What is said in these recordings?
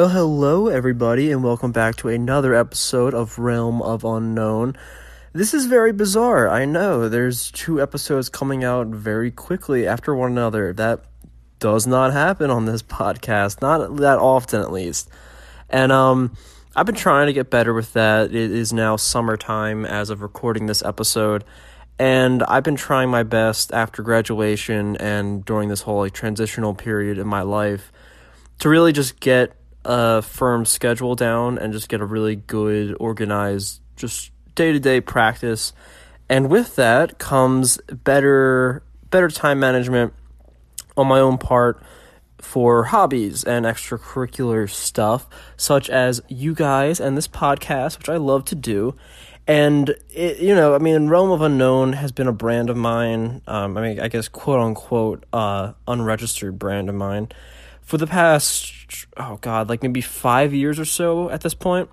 Well, hello, everybody, and welcome back to another episode of Realm of Unknown. This is very bizarre. I know there's two episodes coming out very quickly after one another. That does not happen on this podcast, not that often at least. And um I've been trying to get better with that. It is now summertime as of recording this episode, and I've been trying my best after graduation and during this whole like transitional period in my life to really just get a firm schedule down and just get a really good organized just day-to-day practice and with that comes better better time management on my own part for hobbies and extracurricular stuff such as you guys and this podcast which I love to do and it, you know, I mean, Realm of Unknown has been a brand of mine. Um, I mean, I guess quote unquote, uh, unregistered brand of mine for the past oh god, like maybe five years or so at this point.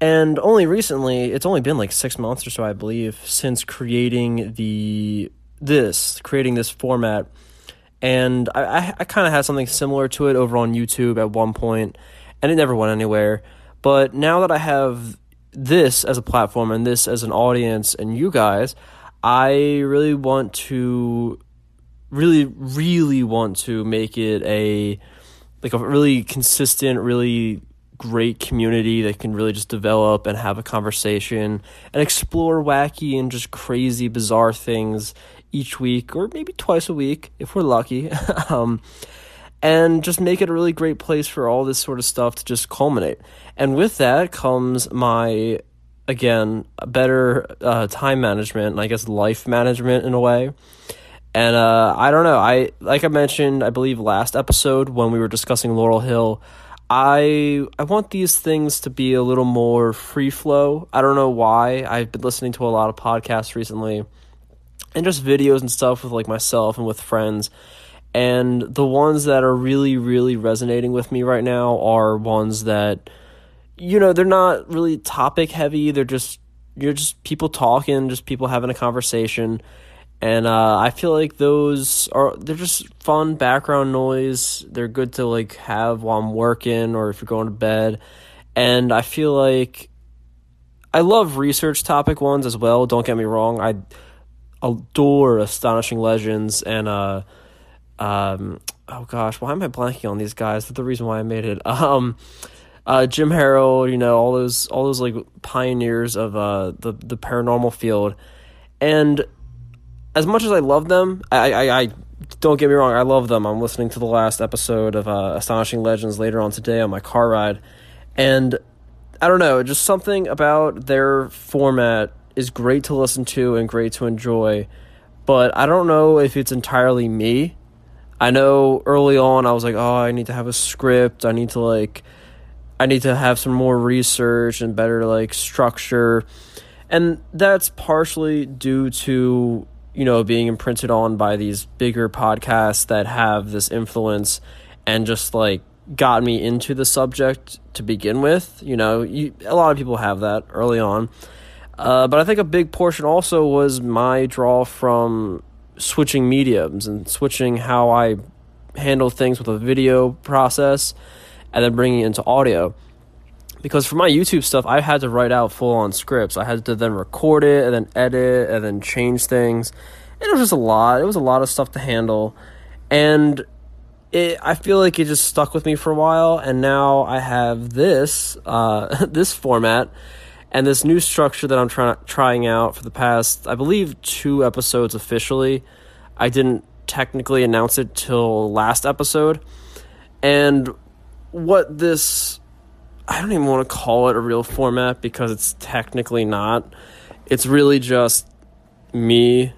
And only recently, it's only been like six months or so, I believe, since creating the this, creating this format. And I, I, I kind of had something similar to it over on YouTube at one point, and it never went anywhere. But now that I have this as a platform and this as an audience and you guys, I really want to, really, really want to make it a like a really consistent, really great community that can really just develop and have a conversation and explore wacky and just crazy, bizarre things each week or maybe twice a week if we're lucky. um, and just make it a really great place for all this sort of stuff to just culminate. And with that comes my, again, better uh, time management and I guess life management in a way. And uh, I don't know. I like I mentioned, I believe last episode when we were discussing Laurel Hill. I I want these things to be a little more free flow. I don't know why. I've been listening to a lot of podcasts recently, and just videos and stuff with like myself and with friends. And the ones that are really really resonating with me right now are ones that, you know, they're not really topic heavy. They're just you're just people talking, just people having a conversation and uh, I feel like those are they're just fun background noise. They're good to like have while I'm working or if you're going to bed. And I feel like I love research topic ones as well. Don't get me wrong. I adore astonishing legends and uh um oh gosh, why am I blanking on these guys? That's the reason why I made it. Um uh, Jim Harold, you know, all those all those like pioneers of uh the the paranormal field. And as much as I love them, I, I, I don't get me wrong, I love them. I'm listening to the last episode of uh, Astonishing Legends later on today on my car ride, and I don't know, just something about their format is great to listen to and great to enjoy, but I don't know if it's entirely me. I know early on I was like, oh, I need to have a script. I need to like, I need to have some more research and better like structure, and that's partially due to you know, being imprinted on by these bigger podcasts that have this influence and just like got me into the subject to begin with. You know, you, a lot of people have that early on. Uh, but I think a big portion also was my draw from switching mediums and switching how I handle things with a video process and then bringing it into audio because for my YouTube stuff, I had to write out full on scripts. I had to then record it and then edit and then change things. And It was just a lot. It was a lot of stuff to handle, and it. I feel like it just stuck with me for a while, and now I have this uh, this format and this new structure that I'm trying trying out for the past, I believe, two episodes officially. I didn't technically announce it till last episode, and what this I don't even want to call it a real format because it's technically not. It's really just me,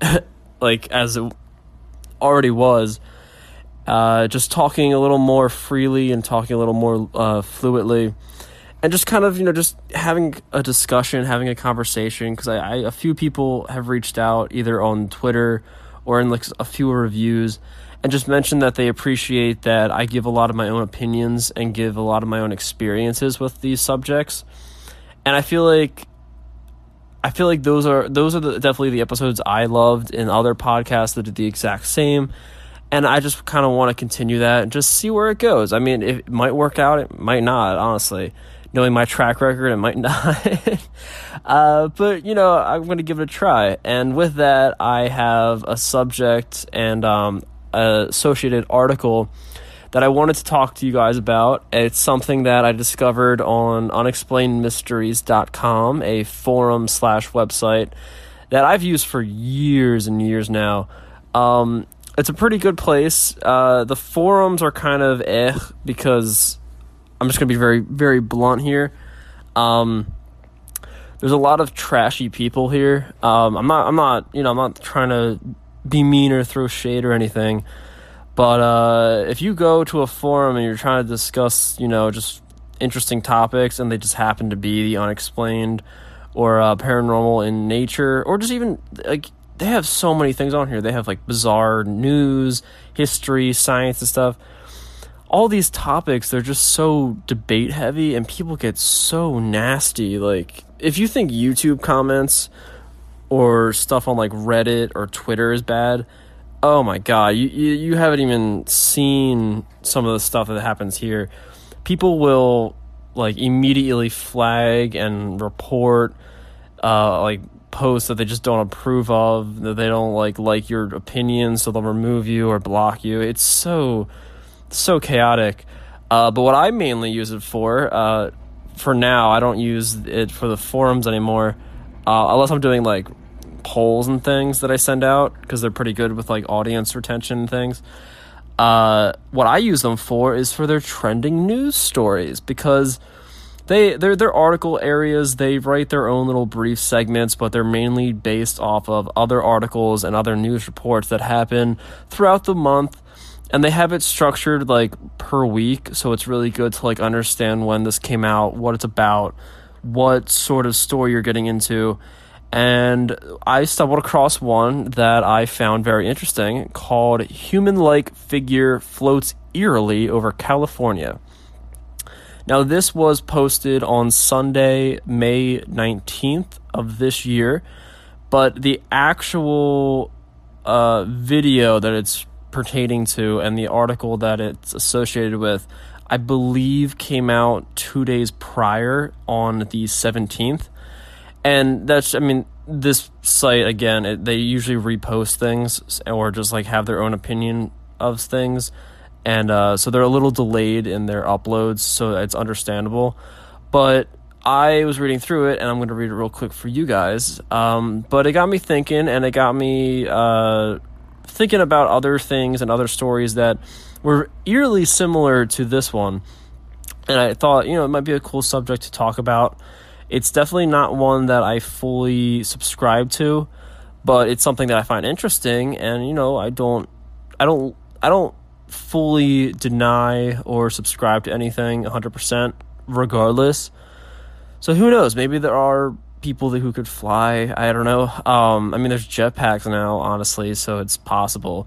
like as it already was, uh, just talking a little more freely and talking a little more uh, fluidly, and just kind of you know just having a discussion, having a conversation. Because I, I a few people have reached out either on Twitter or in like a few reviews and just mention that they appreciate that I give a lot of my own opinions and give a lot of my own experiences with these subjects. And I feel like I feel like those are those are the, definitely the episodes I loved in other podcasts that did the exact same. and I just kind of want to continue that and just see where it goes. I mean, it might work out, it might not, honestly. Knowing my track record, it might not. uh, but, you know, I'm going to give it a try. And with that, I have a subject and um, associated article that I wanted to talk to you guys about. It's something that I discovered on unexplainedmysteries.com, a forum slash website that I've used for years and years now. Um, it's a pretty good place. Uh, the forums are kind of eh because I'm just gonna be very very blunt here. Um, there's a lot of trashy people here. Um, I'm not I'm not you know I'm not trying to be mean or throw shade or anything. But uh, if you go to a forum and you're trying to discuss, you know, just interesting topics, and they just happen to be the unexplained or uh, paranormal in nature, or just even like they have so many things on here. They have like bizarre news, history, science, and stuff. All these topics, they're just so debate heavy, and people get so nasty. Like, if you think YouTube comments or stuff on like Reddit or Twitter is bad, oh my god, you, you, you haven't even seen some of the stuff that happens here. People will like immediately flag and report uh, like posts that they just don't approve of, that they don't like like your opinion, so they'll remove you or block you. It's so so chaotic. Uh, but what I mainly use it for, uh, for now, I don't use it for the forums anymore, uh, unless I'm doing like polls and things that I send out because they're pretty good with like audience retention and things. Uh, what I use them for is for their trending news stories because they they're their article areas. They write their own little brief segments but they're mainly based off of other articles and other news reports that happen throughout the month. And they have it structured like per week so it's really good to like understand when this came out what it's about what sort of story you're getting into and I stumbled across one that I found very interesting called Human Like Figure Floats Eerily Over California. Now, this was posted on Sunday, May 19th of this year, but the actual uh, video that it's pertaining to and the article that it's associated with, I believe, came out two days prior on the 17th. And that's, I mean, this site, again, it, they usually repost things or just like have their own opinion of things and uh, so they're a little delayed in their uploads, so it's understandable. But I was reading through it, and I'm going to read it real quick for you guys. Um, but it got me thinking, and it got me uh, thinking about other things and other stories that were eerily similar to this one. And I thought, you know, it might be a cool subject to talk about. It's definitely not one that I fully subscribe to, but it's something that I find interesting. And you know, I don't, I don't, I don't fully deny or subscribe to anything 100% regardless. So who knows? Maybe there are people who could fly. I don't know. Um, I mean, there's jetpacks now, honestly, so it's possible.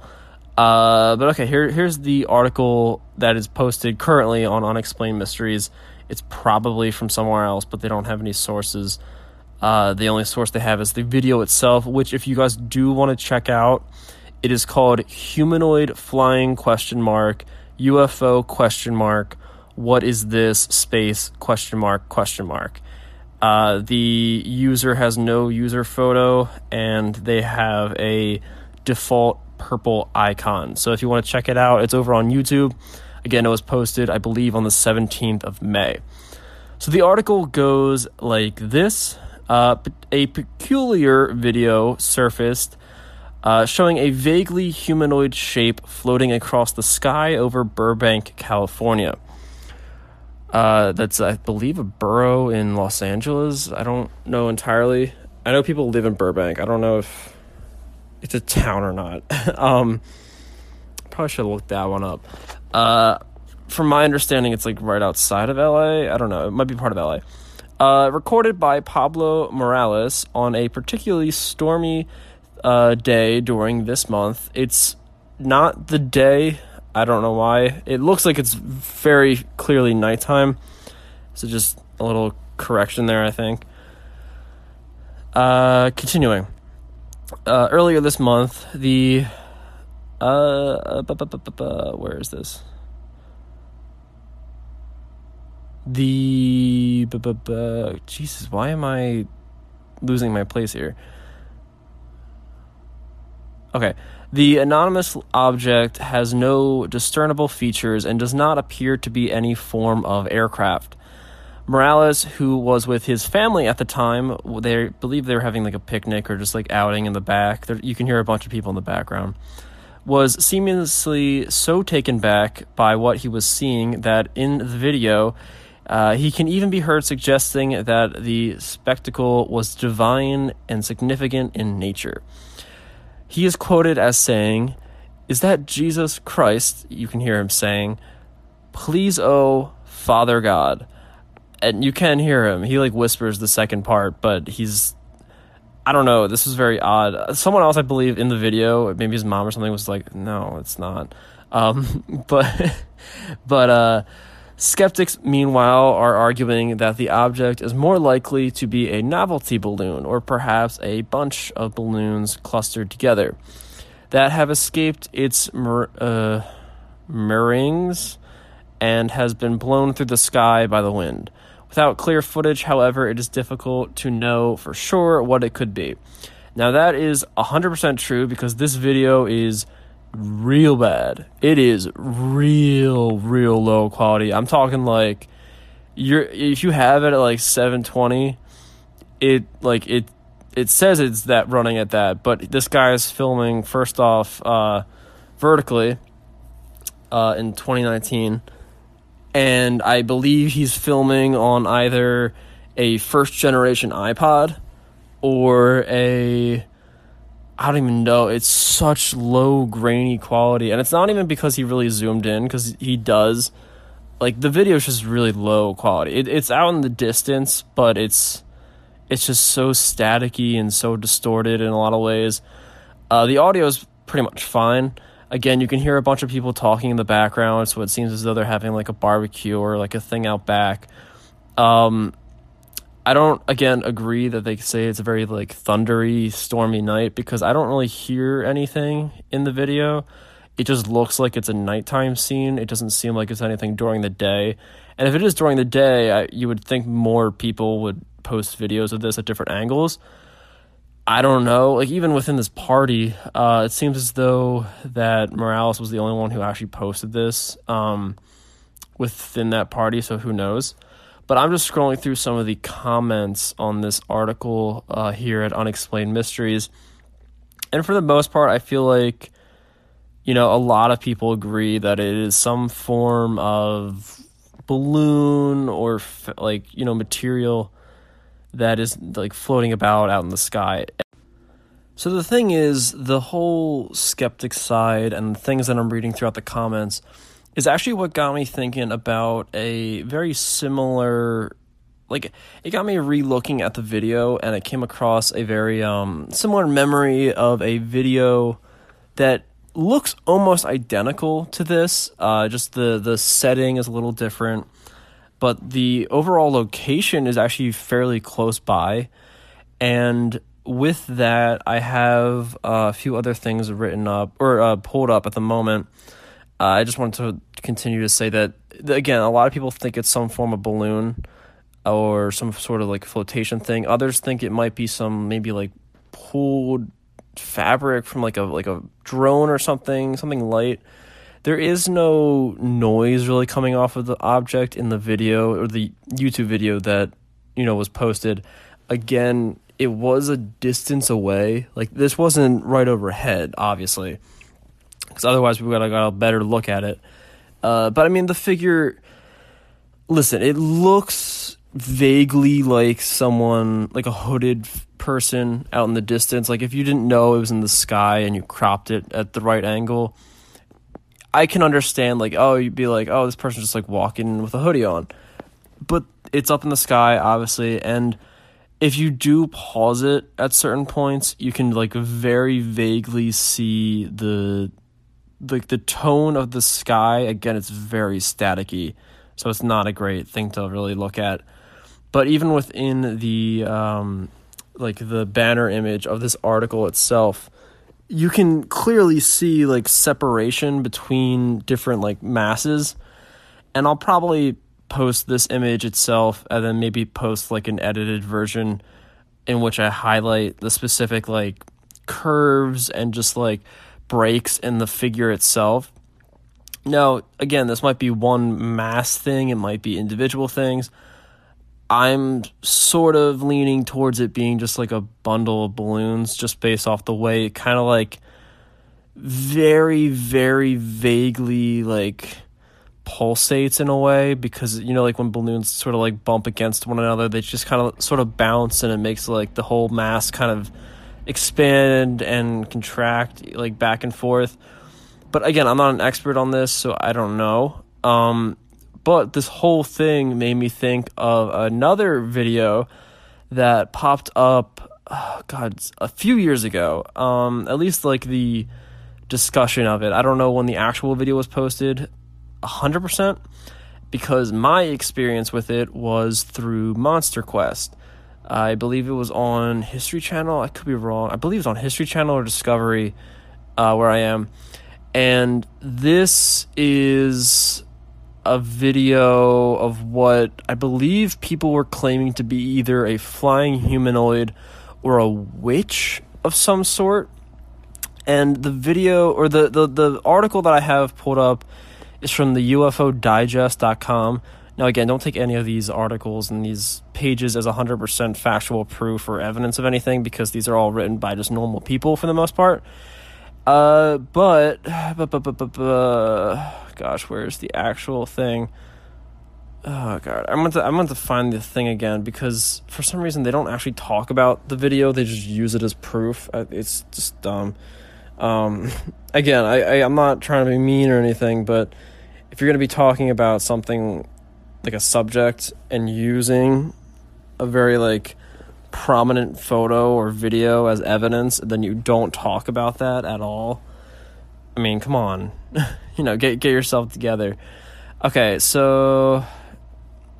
Uh, but okay, here here's the article that is posted currently on Unexplained Mysteries. It's probably from somewhere else, but they don't have any sources. Uh, the only source they have is the video itself, which if you guys do want to check out, it is called humanoid flying question mark UFO question mark what is this space question mark question mark. Uh, the user has no user photo and they have a default purple icon. So if you want to check it out, it's over on YouTube. Again, it was posted, I believe, on the 17th of May. So the article goes like this uh, A peculiar video surfaced uh, showing a vaguely humanoid shape floating across the sky over Burbank, California. Uh, that's, I believe, a borough in Los Angeles. I don't know entirely. I know people live in Burbank. I don't know if it's a town or not. um, probably should looked that one up. Uh, from my understanding, it's like right outside of LA. I don't know. It might be part of LA. Uh, recorded by Pablo Morales on a particularly stormy uh, day during this month. It's not the day. I don't know why. It looks like it's very clearly nighttime. So just a little correction there, I think. Uh, continuing. Uh, earlier this month, the Uh, bu- where is this? The Jesus, why am I losing my place here? Okay. The anonymous object has no discernible features and does not appear to be any form of aircraft. Morales, who was with his family at the time, they believe they were having like a picnic or just like outing in the back. There, you can hear a bunch of people in the background. Was seemingly so taken back by what he was seeing that in the video, uh, he can even be heard suggesting that the spectacle was divine and significant in nature. He is quoted as saying, Is that Jesus Christ? You can hear him saying, Please, oh, Father God. And you can hear him. He like whispers the second part, but he's I don't know. This was very odd. Someone else, I believe, in the video, maybe his mom or something, was like, "No, it's not." Um, but, but uh, skeptics, meanwhile, are arguing that the object is more likely to be a novelty balloon, or perhaps a bunch of balloons clustered together that have escaped its mer- uh, moorings and has been blown through the sky by the wind. Without clear footage, however, it is difficult to know for sure what it could be. Now, that is 100% true because this video is real bad. It is real, real low quality. I'm talking like you're if you have it at like 720, it like it it says it's that running at that, but this guy is filming first off uh, vertically uh, in 2019 and I believe he's filming on either a first generation iPod or a I don't even know. It's such low grainy quality, and it's not even because he really zoomed in because he does. Like the video is just really low quality. It, it's out in the distance, but it's it's just so staticky and so distorted in a lot of ways. Uh, the audio is pretty much fine again, you can hear a bunch of people talking in the background, so it seems as though they're having like a barbecue or like a thing out back. Um, I don't again agree that they say it's a very like thundery, stormy night because I don't really hear anything in the video. It just looks like it's a nighttime scene. It doesn't seem like it's anything during the day. And if it is during the day, I, you would think more people would post videos of this at different angles. I don't know. Like even within this party, uh, it seems as though that Morales was the only one who actually posted this um, within that party. So who knows? But I'm just scrolling through some of the comments on this article uh, here at Unexplained Mysteries, and for the most part, I feel like you know a lot of people agree that it is some form of balloon or like you know material that is like floating about out in the sky. So the thing is, the whole skeptic side and things that I'm reading throughout the comments is actually what got me thinking about a very similar like it got me re-looking at the video and I came across a very um, similar memory of a video that looks almost identical to this uh, just the the setting is a little different but the overall location is actually fairly close by. And with that, I have a few other things written up or uh, pulled up at the moment. Uh, I just wanted to continue to say that, again, a lot of people think it's some form of balloon or some sort of like flotation thing. Others think it might be some maybe like pulled fabric from like a like a drone or something, something light there is no noise really coming off of the object in the video or the YouTube video that you know was posted. Again, it was a distance away. Like this wasn't right overhead, obviously, because otherwise we would have got a better look at it. Uh, but I mean, the figure. Listen, it looks vaguely like someone, like a hooded person out in the distance. Like if you didn't know it was in the sky and you cropped it at the right angle I can understand like oh you'd be like oh this person's just like walking with a hoodie on, but it's up in the sky obviously, and if you do pause it at certain points, you can like very vaguely see the like the tone of the sky. Again, it's very staticky, so it's not a great thing to really look at. But even within the um, like the banner image of this article itself, you can clearly see like separation between different like masses and I'll probably post this image itself and then maybe post like an edited version in which I highlight the specific like curves and just like breaks in the figure itself. Now, again, this might be one mass thing, it might be individual things. I'm sort of leaning towards it being just like a bundle of balloons, just based off the way it kind of like very, very vaguely like pulsates in a way because you know like when balloons sort of like bump against one another they just kind of sort of bounce and it makes like the whole mass kind of expand and contract like back and forth. But again i'm not an expert on this so i don't know. Um, but this whole thing made me think of another video that popped up, oh God, a few years ago. Um, at least like the discussion of it. I don't know when the actual video was posted, 100%, because my experience with it was through Monster Quest. I believe it was on History Channel. I could be wrong. I believe it was on History Channel or Discovery, uh, where I am. And this is a video of what I believe people were claiming to be either a flying humanoid or a witch of some sort. And the video or the, the, the article that I have pulled up is from the UFOdigest.com. Now, again, don't take any of these articles and these pages as 100% factual proof or evidence of anything because these are all written by just normal people for the most part. Uh, but, but, but, but, but, but gosh, where's the actual thing? Oh god, I'm going to I'm going to find the thing again because for some reason they don't actually talk about the video; they just use it as proof. It's just dumb. Um, again, I, I I'm not trying to be mean or anything, but if you're going to be talking about something like a subject and using a very like prominent photo or video as evidence, then you don't talk about that at all. I mean, come on. you know, get get yourself together. Okay, so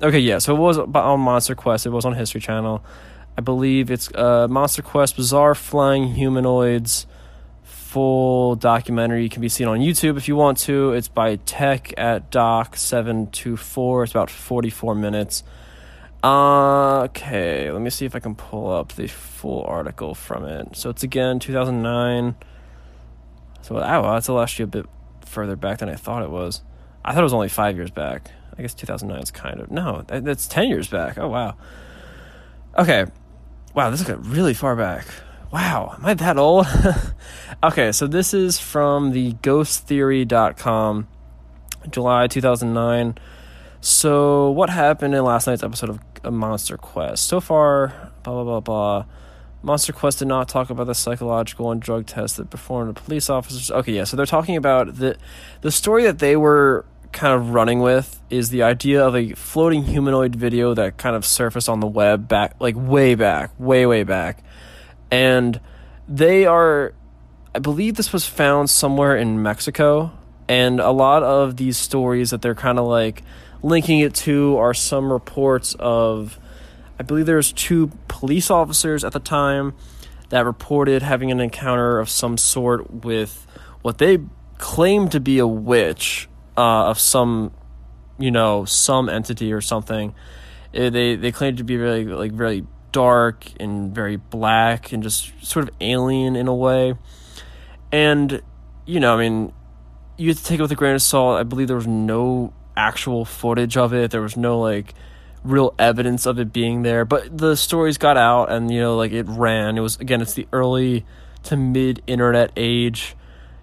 okay, yeah. So it was on Monster Quest. It was on History Channel. I believe it's uh, Monster Quest Bizarre Flying Humanoids full documentary You can be seen on YouTube if you want to. It's by Tech at Doc seven two four. It's about forty four minutes. Uh, okay, let me see if I can pull up the full article from it. So it's again two thousand nine. So oh, that's actually a bit further back than I thought it was. I thought it was only five years back. I guess 2009 is kind of no, that's 10 years back. Oh wow. Okay, wow, this got really far back. Wow, am I that old? okay, so this is from the ghosttheory.com, July 2009. So, what happened in last night's episode of Monster Quest? So far, blah, blah, blah, blah. Monster Quest did not talk about the psychological and drug tests that performed the police officers. Okay, yeah, so they're talking about the the story that they were kind of running with is the idea of a floating humanoid video that kind of surfaced on the web back like way back, way way back. And they are I believe this was found somewhere in Mexico and a lot of these stories that they're kind of like linking it to are some reports of I believe there was two police officers at the time that reported having an encounter of some sort with what they claimed to be a witch uh, of some, you know, some entity or something. It, they they claimed to be really like very dark and very black and just sort of alien in a way. And you know, I mean, you have to take it with a grain of salt. I believe there was no actual footage of it. There was no like real evidence of it being there. But the stories got out and, you know, like it ran. It was, again, it's the early to mid internet age.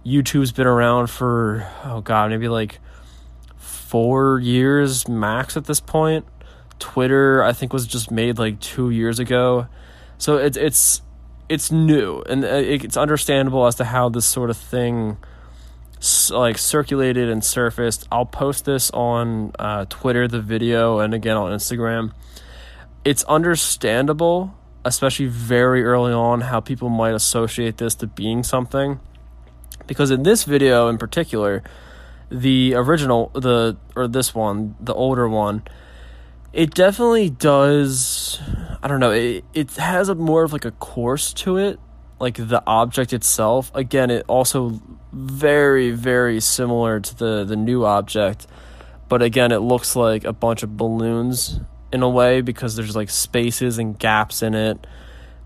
YouTube's been around for, oh God, maybe like four years max at this point. Twitter, I think, was just made like two years ago. So it's, it's, it's new and uh, it's understandable as to how this sort of thing like circulated and surfaced. I'll post this on uh, Twitter, the video, and again on Instagram. It's understandable, especially very early on, how people might associate this to being something. Because in this video in particular, the original, the or this one, the older one, it definitely does. I don't know. It it has a more of like a course to it like the object itself, again, it also very very similar to the the new object, but again, it looks like a bunch of balloons in a way because there's like spaces and gaps in it.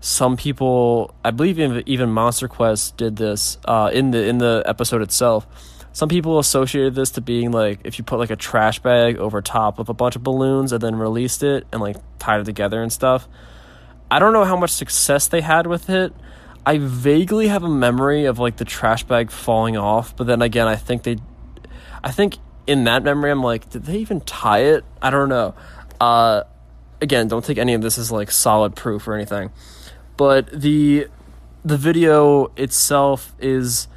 Some people, I believe, even, Monster Quest did this uh, in the in the episode itself. Some people associated this to being like if you put like a trash bag over top of a bunch of balloons and then released it and like tied it together and stuff. I don't know how much success they had with it. I vaguely have a memory of like the trash bag falling off, but then again, I think they, I think in that memory, I'm like, did they even tie it? I don't know. Uh, again, don't take any of this as like solid proof or anything, but the the video itself is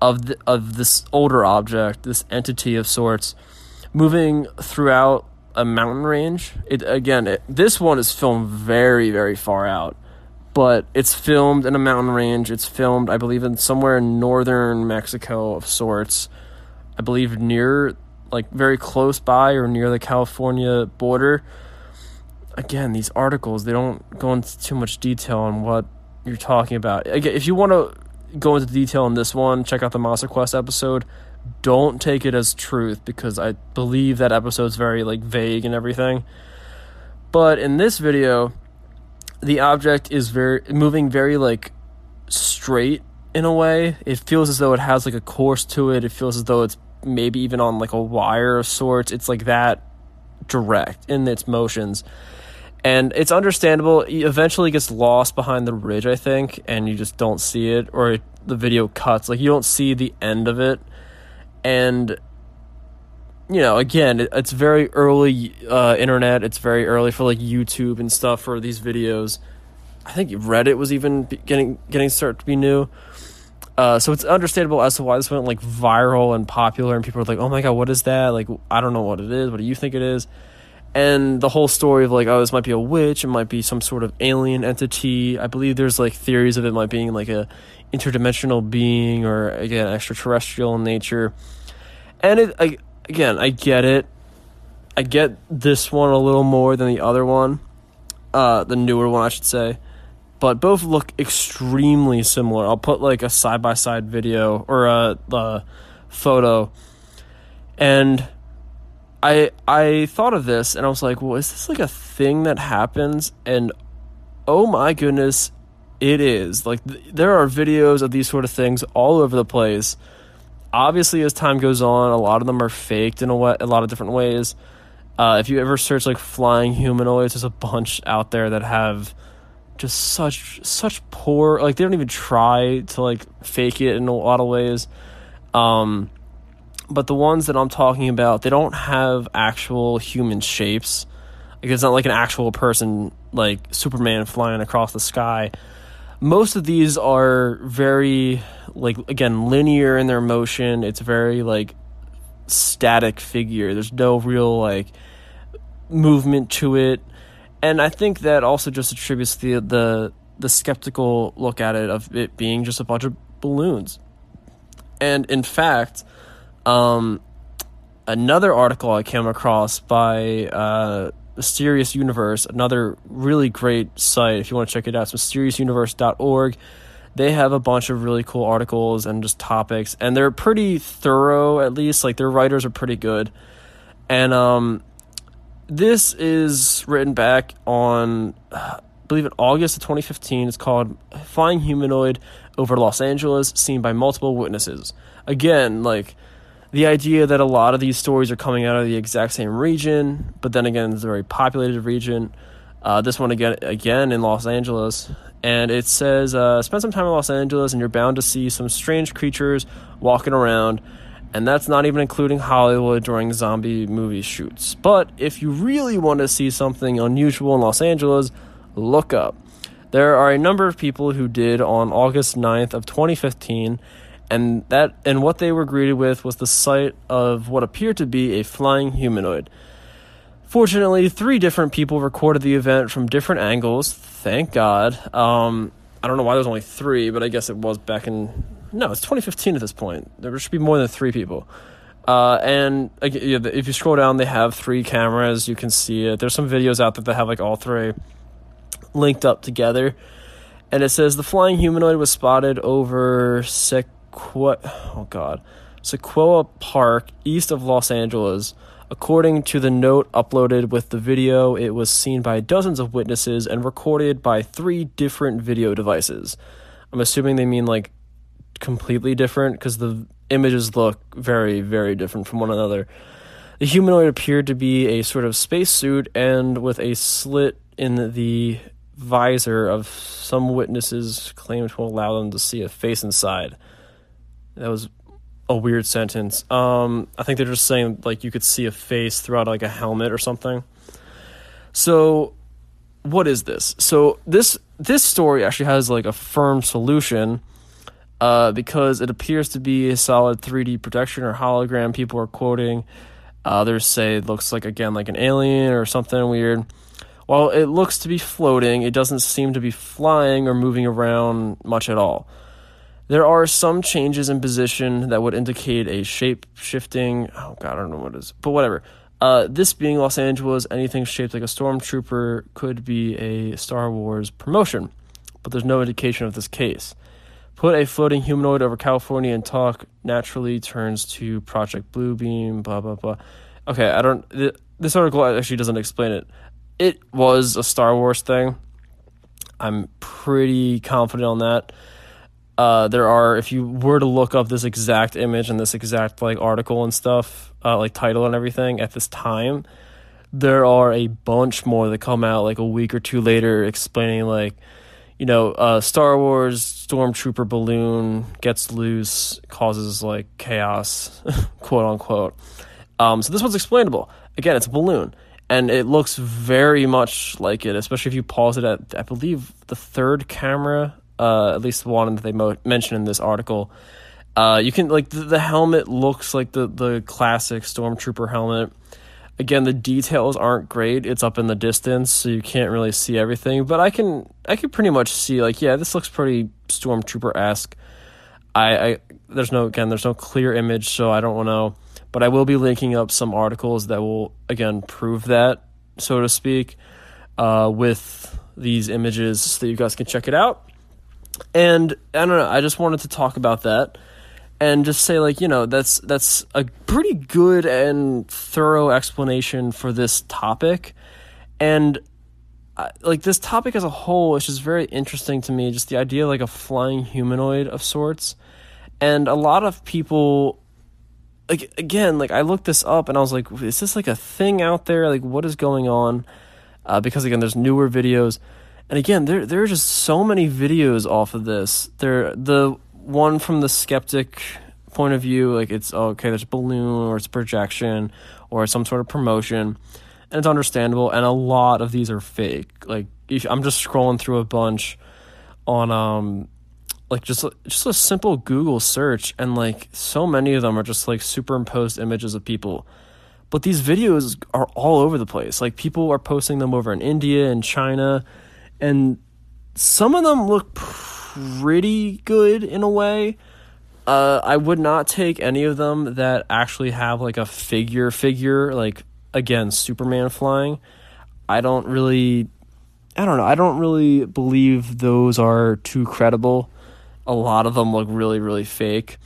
of the, of this older object, this entity of sorts, moving throughout a mountain range. It again, it, this one is filmed very very far out, but it's filmed in a mountain range. It's filmed, I believe, in somewhere in northern Mexico of sorts. I believe near like very close by or near the California border. Again, these articles they don't go into too much detail on what you're talking about. Again, if you want to go into detail on this one, check out the Monster Quest episode. Don't take it as truth because I believe that episode's very like vague and everything. But in this video, the object is very moving very like straight in a way. It feels as though it has like a course to it. It feels as though it's maybe even on like a wire of sorts. It's like that direct in its motions. And it's understandable. It eventually gets lost behind the ridge, I think, and you just don't see it, or it, the video cuts. Like, you don't see the end of it. And, you know, again, it's very early uh, internet. It's very early for, like, YouTube and stuff for these videos. I think Reddit was even getting getting started to be new. Uh, so it's understandable as to why this went like viral and popular, and people are like, "Oh my god, what is that?" Like, I don't know what it is. What do you think it is? And the whole story of like, oh, this might be a witch. It might be some sort of alien entity. I believe there's like theories of it might being like a interdimensional being or again extraterrestrial in nature. And it, again, I get it. I get this one a little more than the other one, uh, the newer one, I should say but both look extremely similar. I'll put like a side by side video or a, a photo, and I I thought of this and I was like, well, is this like a thing that happens? And oh my goodness, it is. Like th- there are videos of these sort of things all over the place. Obviously, as time goes on, a lot of them are faked in a, way, a lot of different ways. Uh, if you ever search like flying humanoids, there's a bunch out there that have just such such poor like they don't even try to like fake it in a lot of ways. Um but the ones that i'm talking about they don't have actual human shapes. Like it's not like an actual person like superman flying across the sky most of these are very like again linear in their motion. It's very like static figure. There's no real like movement to it. And I think that also just attributes the the the skeptical look at it of it being just a bunch of balloons. And in fact, um, another article I came across by uh, Mysterious Universe, another really great site if you want to check it out, it's mysteriousuniverse.org. They have a bunch of really cool articles and just topics, and they're pretty thorough, at least. Like, their writers are pretty good. And um, this is written back on, I believe, in August of 2015. It's called Flying Humanoid Over Los Angeles, seen by multiple witnesses. Again, like the idea that a lot of these stories are coming out of the exact same region, but then again, it's a very populated region. Uh, this one again, again in Los Angeles, and it says, uh, "Spend some time in Los Angeles, and you're bound to see some strange creatures walking around." And that's not even including Hollywood during zombie movie shoots. But if you really want to see something unusual in Los Angeles, look up. There are a number of people who did on August 9th of 2015 and that and what they were greeted with was the sight of what appeared to be a flying humanoid. Fortunately, three different people recorded the event from different angles. Thank God. Um, I don't know why there's only three, but I guess it was back in no, it's 2015 at this point. There should be more than three people. Uh, and if you scroll down, they have three cameras. You can see it. There's some videos out there that have like all three linked up together. And it says the flying humanoid was spotted over Sequoia, oh God, Sequoia Park, east of Los Angeles. According to the note uploaded with the video, it was seen by dozens of witnesses and recorded by three different video devices. I'm assuming they mean like completely different because the images look very, very different from one another. The humanoid appeared to be a sort of spacesuit and with a slit in the visor of some witnesses claimed to allow them to see a face inside. That was a weird sentence. Um, I think they're just saying like you could see a face throughout like a helmet or something. So, what is this? So this this story actually has like a firm solution. Uh, because it appears to be a solid 3D projection or hologram. People are quoting. Others say it looks like again like an alien or something weird. While it looks to be floating, it doesn't seem to be flying or moving around much at all. There are some changes in position that would indicate a shape shifting. Oh god, I don't know what it is, but whatever. Uh, this being Los Angeles, anything shaped like a stormtrooper could be a Star Wars promotion, but there's no indication of this case. Put a floating humanoid over California and talk naturally turns to Project Blue Beam, blah, blah, blah. Okay, I don't. Th- this article actually doesn't explain it it was a Star Wars thing. I'm pretty confident on that. Uh, there are, if you were to look up this exact image and this exact like article and stuff, uh, like title and everything at this time, there are a bunch more that come out like a week or two later explaining like, you know, uh, Star Wars stormtrooper balloon gets loose, causes like chaos, quote unquote. Um, so this one's explainable. Again, it's a balloon and it looks very much like it, especially if you pause it at I believe the third camera, uh, at least the one that they mo- mentioned in this article. Uh, you can like the, the helmet looks like the the classic stormtrooper helmet. Again, the details aren't great. It's up in the distance, so you can't really see everything. But I can I can pretty much see like yeah, this looks pretty stormtrooper esque. I, I there's no again there's no clear image, so I don't know but I will be linking up some articles that will again prove that, so to speak, uh, with these images so that you guys can check it out. And I don't know, I just wanted to talk about that and just say like, you know, that's that's a pretty good and thorough explanation for this topic. And like this topic as a whole is just very interesting to me, just the idea like a flying humanoid of sorts. And a lot of people like again, like I looked this up and I was like, is this like a thing out there? Like, what is going on? Uh, because again, there's newer videos, and again, there there are just so many videos off of this. There, the one from the skeptic point of view, like it's oh, okay, there's a balloon or it's a projection or some sort of promotion, and it's understandable. And a lot of these are fake. Like if, I'm just scrolling through a bunch on um like just just a simple Google search and like so many of them are just like superimposed images of people. But these videos are all over the place. Like people are posting them over in India and China and some of them look pretty good in a way. Uh, I would not take any of them that actually have like a figure figure like again Superman flying. I don't really I don't know. I don't really believe those are too credible a lot of them look really really fake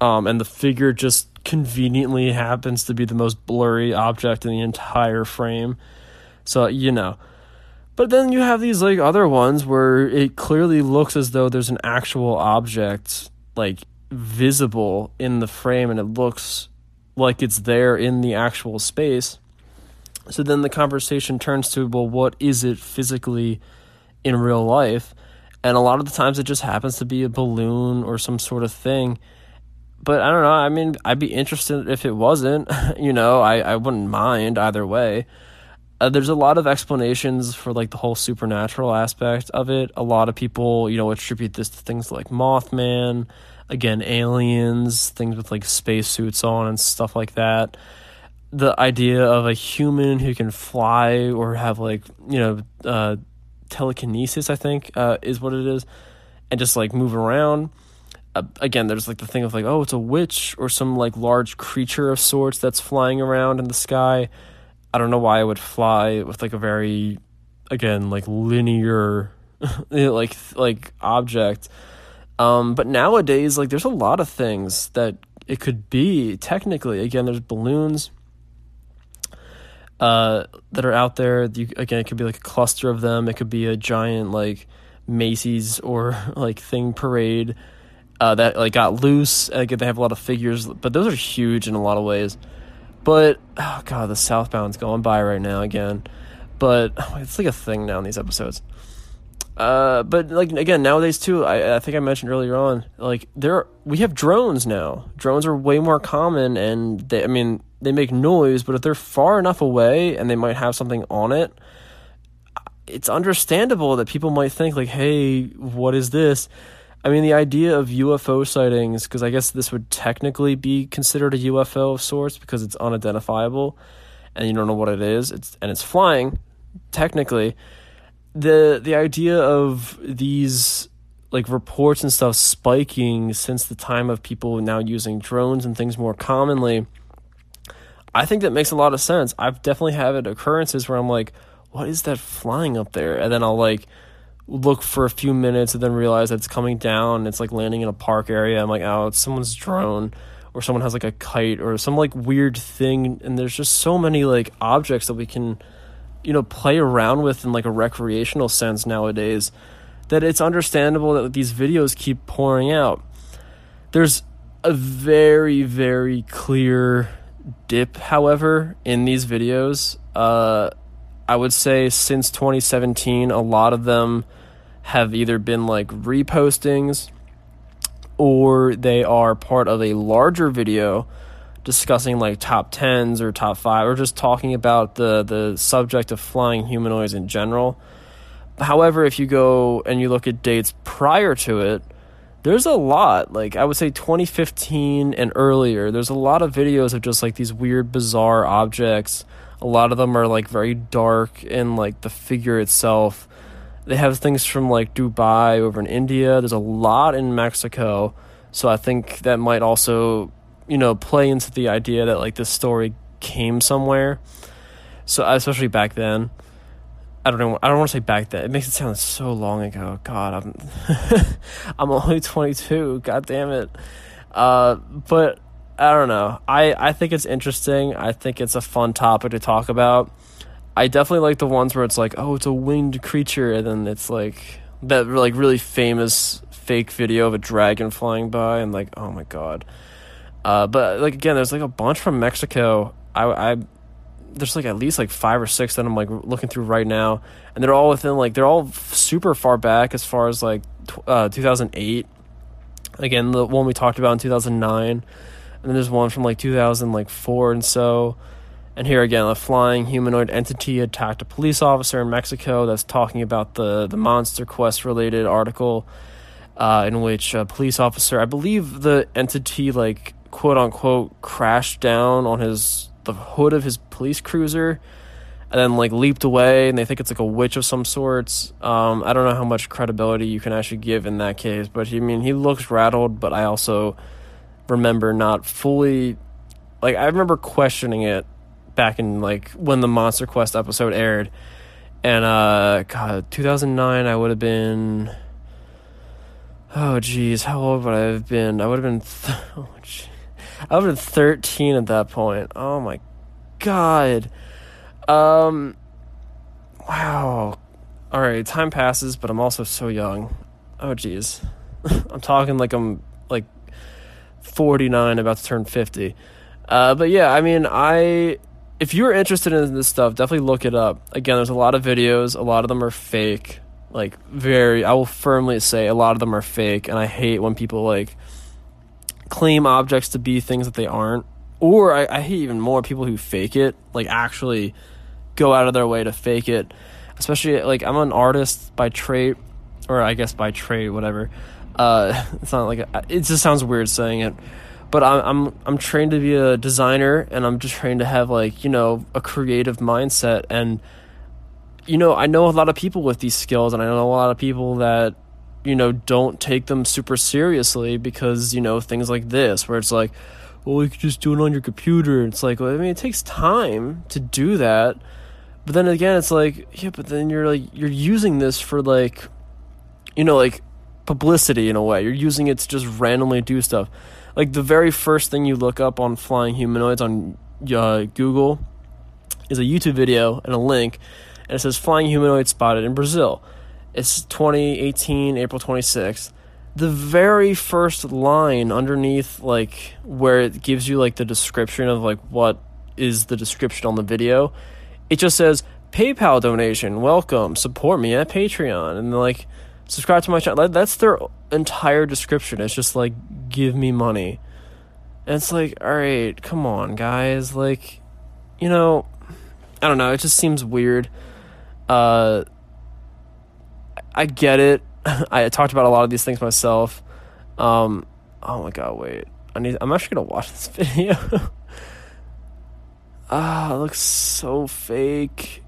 um, and the figure just conveniently happens to be the most blurry object in the entire frame so you know but then you have these like other ones where it clearly looks as though there's an actual object like visible in the frame and it looks like it's there in the actual space. So then the conversation turns to well what is it physically in real life? And a lot of the times it just happens to be a balloon or some sort of thing. But i don't know i mean i'd be interested if it wasn't you know i, I wouldn't mind either way uh, there's a lot of explanations for like the whole supernatural aspect of it a lot of people you know attribute this to things like mothman again aliens things with like spacesuits on and stuff like that the idea of a human who can fly or have like you know uh, telekinesis, I think, uh, is what it is, and just like move around. Uh, again, there's like the thing of like, oh, it's a witch or some like large creature of sorts that's flying around in the sky. I don't know why I would fly with like a very, again, like linear like like object. Um, but nowadays, like there's a lot of things that it could be technically. Again, there's balloons uh, that are out there. You, again, it could be like a cluster of them. It could be a giant like Macy's or like thing parade uh, that like got loose. Again, they have a lot of figures, but those are huge in a lot of ways. But oh god, the southbound's going by right now again. But oh, it's like a thing now in these episodes. Uh, but like again nowadays too, I, I think I mentioned earlier on, like there we have drones now. Drones are way more common, and they, I mean they make noise, but if they're far enough away and they might have something on it, it's understandable that people might think like, "Hey, what is this?" I mean, the idea of UFO sightings, because I guess this would technically be considered a UFO of sorts because it's unidentifiable, and you don't know what it is. It's and it's flying, technically. the The idea of these like reports and stuff spiking since the time of people now using drones and things more commonly I think that makes a lot of sense. I've definitely had occurrences where I'm like, what is that flying up there? And then I'll like look for a few minutes and then realize that it's coming down. it's like landing in a park area. I'm like, oh, it's someone's drone or someone has like a kite or some like weird thing. And there's just so many like objects that we can, you know, play around with in like a recreational sense nowadays that it's understandable that these videos keep pouring out. There's a very, very clear dip, however, in these videos. Uh, I would say since 2017, a lot of them have either been like repostings or they are part of a larger video discussing like top 10s or top 5 or just talking about the the subject of flying humanoids in general. However, if you go and you look at dates prior to it, there's a lot like i would say 2015 and earlier there's a lot of videos of just like these weird bizarre objects a lot of them are like very dark and like the figure itself they have things from like dubai over in india there's a lot in mexico so i think that might also you know play into the idea that like this story came somewhere so especially back then I don't know. I don't want to say back then. It makes it sound so long ago. God, I'm I'm only 22. God damn it. Uh, but I don't know. I I think it's interesting. I think it's a fun topic to talk about. I definitely like the ones where it's like, oh, it's a winged creature, and then it's like that like really famous fake video of a dragon flying by, and like, oh my god. Uh, but like again, there's like a bunch from Mexico. I I there's like at least like five or six that I'm like looking through right now, and they're all within like they're all super far back as far as like uh, 2008. Again, the one we talked about in 2009, and then there's one from like 2004 and so. And here again, a flying humanoid entity attacked a police officer in Mexico. That's talking about the the Monster Quest related article, uh, in which a police officer, I believe the entity like quote unquote crashed down on his the hood of his police cruiser and then like leaped away and they think it's like a witch of some sorts um, i don't know how much credibility you can actually give in that case but i mean he looks rattled but i also remember not fully like i remember questioning it back in like when the monster quest episode aired and uh god 2009 i would have been oh geez how old would i have been i would have been th- oh, I would have been 13 at that point. Oh my god. Um wow. All right, time passes, but I'm also so young. Oh jeez. I'm talking like I'm 49 about to turn 50. Uh but yeah, I mean, I if you're interested in this stuff, definitely look it up. Again, there's a lot of videos, a lot of them are fake. Like very I will firmly say a lot of them are fake and I hate when people like claim objects to be things that they aren't. Or I, I hate even more people who fake it, like actually go out of their way to fake it. Especially like I'm an artist by trade, or I guess by trade, whatever. Uh, it's not like a, it just sounds weird saying it, but I'm I'm I'm trained to be a designer, and I'm just trained to have like you know a creative mindset, and you know I know a lot of people with these skills, and I know a lot of people that you know, don't take them super seriously because, you know, things like this, where it's like, well, you could just do it on your computer. It's like, well, I mean, it takes time to do that. But then again, it's like, yeah, but then you're like, you're using this for like, you know, like publicity in a way. You're using it to just randomly do stuff. Like the very first thing you look up on flying humanoids on uh, Google is a YouTube video and a link, and it says flying humanoid spotted in Brazil. It's 2018, April 26th. The very first line underneath, like where it gives you like the description of like what is the description on the video, it just says PayPal donation, welcome, support me at Patreon, and like subscribe to my channel. That's their entire description. It's just like give me money, and it's like all right, come on, guys, like you know, I don't know. It just seems weird. Uh, I get it. I talked about a lot of these things myself. Um, oh my god, wait. I need. I'm actually gonna watch this video. ah, it looks so fake.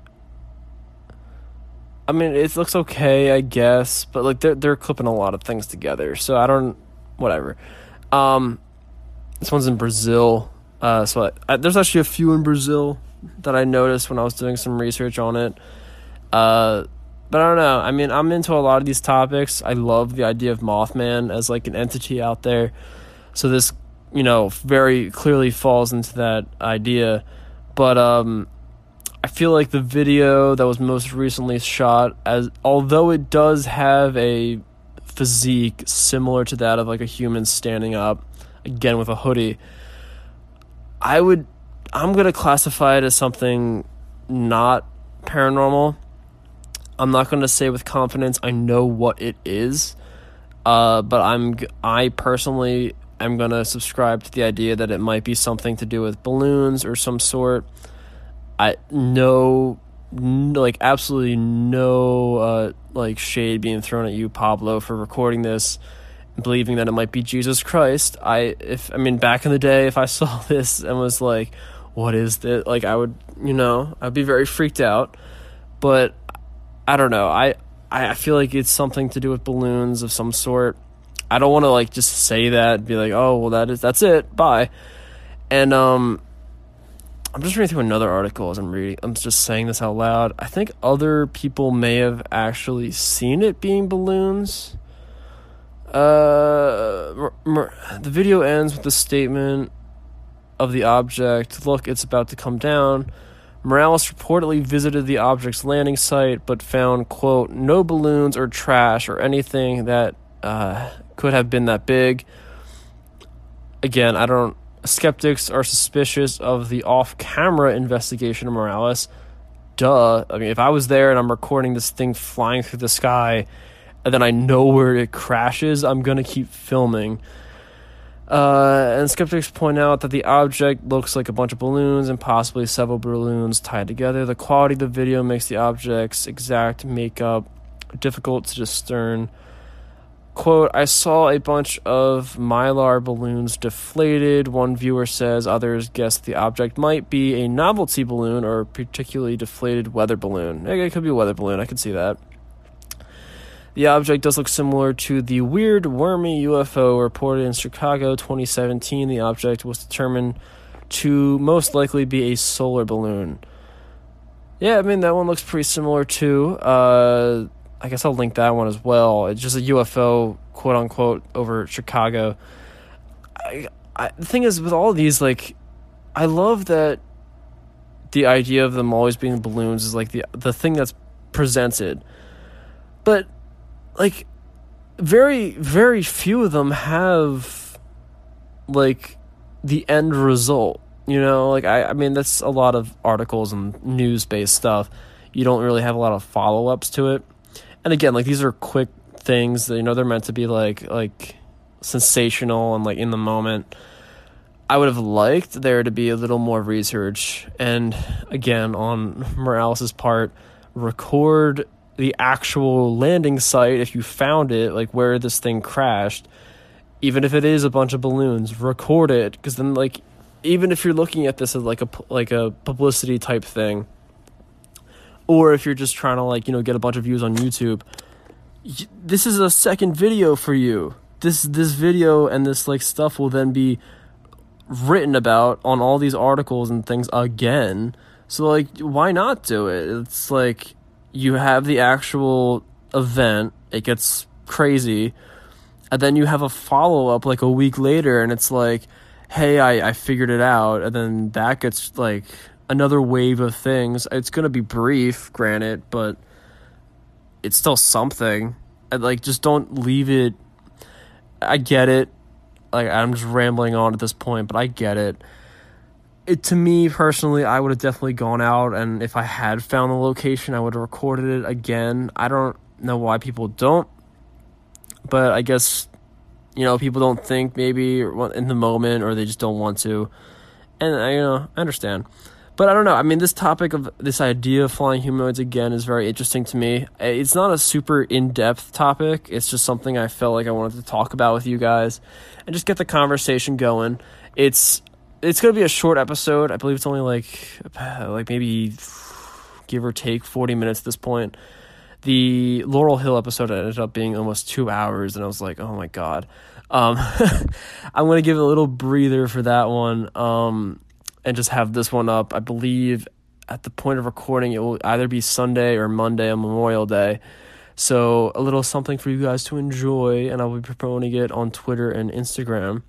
I mean, it looks okay, I guess, but like they're they're clipping a lot of things together, so I don't. Whatever. Um, this one's in Brazil. Uh, so I, I, there's actually a few in Brazil that I noticed when I was doing some research on it. Uh, but I don't know. I mean, I'm into a lot of these topics. I love the idea of Mothman as like an entity out there. So this, you know, very clearly falls into that idea. But um I feel like the video that was most recently shot as although it does have a physique similar to that of like a human standing up again with a hoodie, I would I'm going to classify it as something not paranormal. I'm not going to say with confidence I know what it is. Uh, but I'm I personally am going to subscribe to the idea that it might be something to do with balloons or some sort. I know like absolutely no uh, like shade being thrown at you Pablo for recording this believing that it might be Jesus Christ. I if I mean back in the day if I saw this and was like what is this? Like, I would, you know, I'd be very freaked out. But I don't know. I I feel like it's something to do with balloons of some sort. I don't want to like just say that, and be like, oh well, that is that's it, bye. And um, I'm just reading through another article as I'm reading. I'm just saying this out loud. I think other people may have actually seen it being balloons. Uh, the video ends with the statement of the object. Look, it's about to come down. Morales reportedly visited the object's landing site, but found, quote, no balloons or trash or anything that uh, could have been that big. Again, I don't. Skeptics are suspicious of the off camera investigation of Morales. Duh. I mean, if I was there and I'm recording this thing flying through the sky, and then I know where it crashes, I'm going to keep filming. Uh, and skeptics point out that the object looks like a bunch of balloons and possibly several balloons tied together. The quality of the video makes the object's exact makeup difficult to discern. Quote, I saw a bunch of mylar balloons deflated. One viewer says others guess the object might be a novelty balloon or a particularly deflated weather balloon. It could be a weather balloon, I could see that. The object does look similar to the weird wormy UFO reported in Chicago 2017. The object was determined to most likely be a solar balloon. Yeah, I mean that one looks pretty similar too. Uh, I guess I'll link that one as well. It's just a UFO, quote unquote, over Chicago. I, I, the thing is, with all of these, like, I love that the idea of them always being balloons is like the the thing that's presented, but like very very few of them have like the end result you know like i i mean that's a lot of articles and news based stuff you don't really have a lot of follow-ups to it and again like these are quick things that you know they're meant to be like like sensational and like in the moment. I would have liked there to be a little more research and again on morales's part record the actual landing site if you found it like where this thing crashed. Even if it is a bunch of balloons record it. Because then like even if you're looking at this as like a like a publicity type thing or if you're just trying to like you know get a bunch of views on YouTube this is a second video for you this this video and this like stuff will then be written about on all these articles and things again so like why not do it it's like you have the actual event, it gets crazy. And then you have a follow up like a week later, and it's like, hey, I, I figured it out. And then that gets like another wave of things. It's going to be brief, granted, but it's still something. Like, just don't leave it. I get it. Like, I'm just rambling on at this point, but I get it. It to me personally, I would have definitely gone out, and if I had found the location, I would have recorded it again. I don't know why people don't, but I guess you know people don't think maybe in the moment, or they just don't want to, and I you know I understand. But I don't know. I mean, this topic of this idea of flying humanoids again is very interesting to me. It's not a super in depth topic, it's just something I felt like I wanted to talk about with you guys and just get the conversation going. It's it's to be a short episode. I believe it's only like like maybe give or take 40 minutes at this point. The Laurel Hill episode ended up being almost 2 hours and I was like, "Oh my god." Um, I'm to give it a little breather for that one. Um, and just have this one up. I believe at the point of recording, it will either be Sunday or Monday on Memorial Day. So, a little something for you guys to enjoy, and I'll be promoting it on Twitter and Instagram.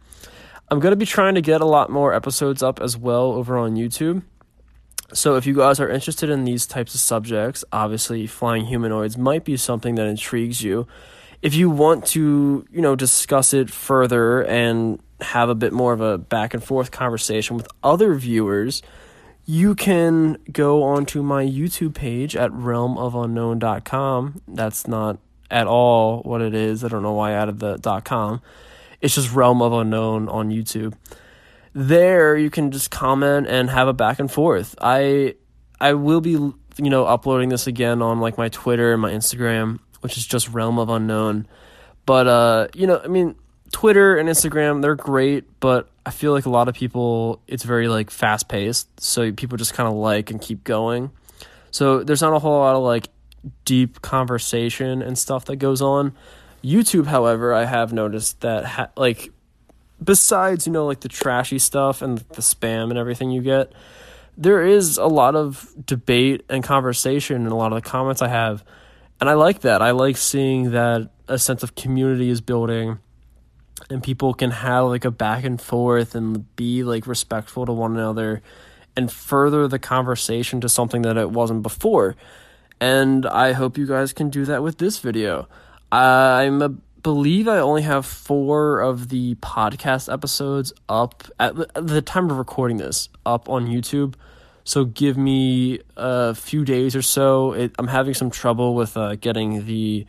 I'm going to be trying to get a lot more episodes up as well over on YouTube. So, if you guys are interested in these types of subjects, obviously flying humanoids might be something that intrigues you. If you want to, you know, discuss it further and have a bit more of a back and forth conversation with other viewers, you can go onto my YouTube page at realmofunknown.com. That's not at all what it is. I don't know why I added the .com. It's just Realm of Unknown on YouTube. There you can just comment and have a back and forth. I I will be you know uploading this again on like my Twitter and my Instagram, which is just Realm of Unknown. But uh, you know, I mean, Twitter and Instagram, they're great, but I feel like a lot of people, it's very like fast paced. So people just kind of like and keep going. So there's not a whole lot of like deep conversation and stuff that goes on. YouTube, however, I have noticed that ha- like besides, you know, like the trashy stuff and the spam and everything you get, there is a lot of debate and conversation in a lot of the comments I have. And I like that. I like seeing that a sense of community is building and people can have like a back and forth and be like respectful to one another and further the conversation to something that it wasn't before. And I hope you guys can do that with this video. I'm a believe I only have four of the podcast episodes up at the time of recording this up on YouTube. So give me a few days or so. It, I'm having some trouble with uh, getting the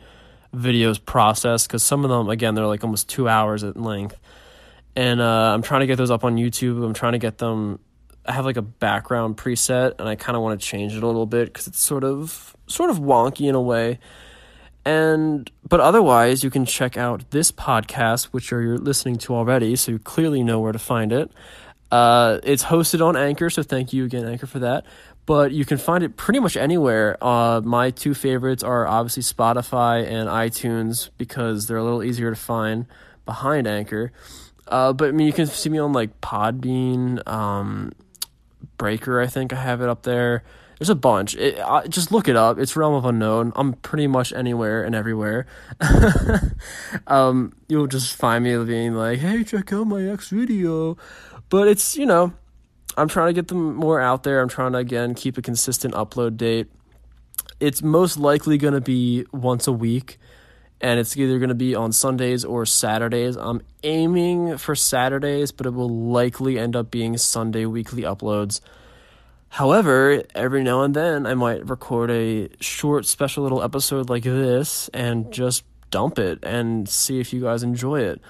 videos processed because some of them again they're like almost two hours at length. And uh, i'm trying to get those up on youtube. I'm trying to get them i have like a background preset and i kind of want to change it a little bit because it's sort of sort of wonky in a way. And but otherwise you can check out this podcast which you're listening to already so you clearly know where to find it. Uh, it's hosted on anchor so thank you again anchor for that but you can find it pretty much anywhere. Uh, my two favorites are obviously Spotify and iTunes because they're a little easier to find behind Anchor. Uh, but I mean, you can see me on like Podbean, um, Breaker. I think I have it up there. There's a bunch. It, just look it up. It's Realm of Unknown. I'm pretty much anywhere and everywhere. um, you'll just find me being like, "Hey, check out my X video," but it's you know I'm trying to get them more out there. I'm trying to again keep a consistent upload date. It's most likely going to be once a week and it's either going to be on Sundays or Saturdays. I'm aiming for Saturdays, but it will likely end up being Sunday weekly uploads. However, every now and then I might record a short special little episode like this and just dump it and see if you guys enjoy it.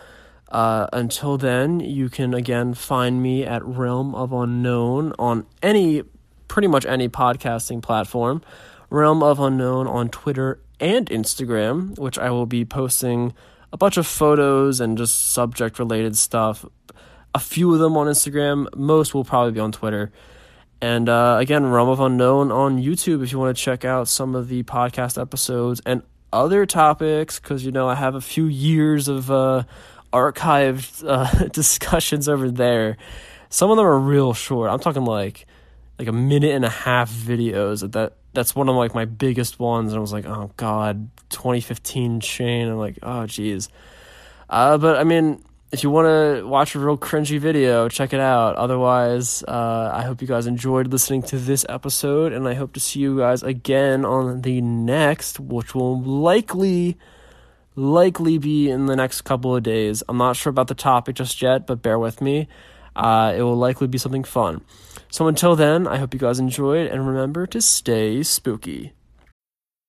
Uh, until then, you can again find me at Realm of Unknown on any, pretty much any podcasting platform. Realm of Unknown on Twitter and Instagram, which I will be posting a bunch of photos and just subject related stuff. A few of them on Instagram, most will probably be on Twitter. And uh, again, Realm of Unknown on YouTube if you want to check out some of the podcast episodes and other topics, because you know I have a few years of uh, archived uh, discussions over there. Some of them are real short. I'm talking like like a minute and a half videos that that's one of like my biggest ones. And I was like, oh god, 2015 Shane. I'm like, oh geez. Uh, but I mean, if you want to watch a real cringy video, check it out. Otherwise, uh, I hope you guys enjoyed listening to this episode, and I hope to see you guys again on the next, which will likely, likely be in the next couple of days. I'm not sure about the topic just yet, but bear with me. Uh, it will likely be something fun. So until then, I hope you guys enjoyed, and remember to stay spooky.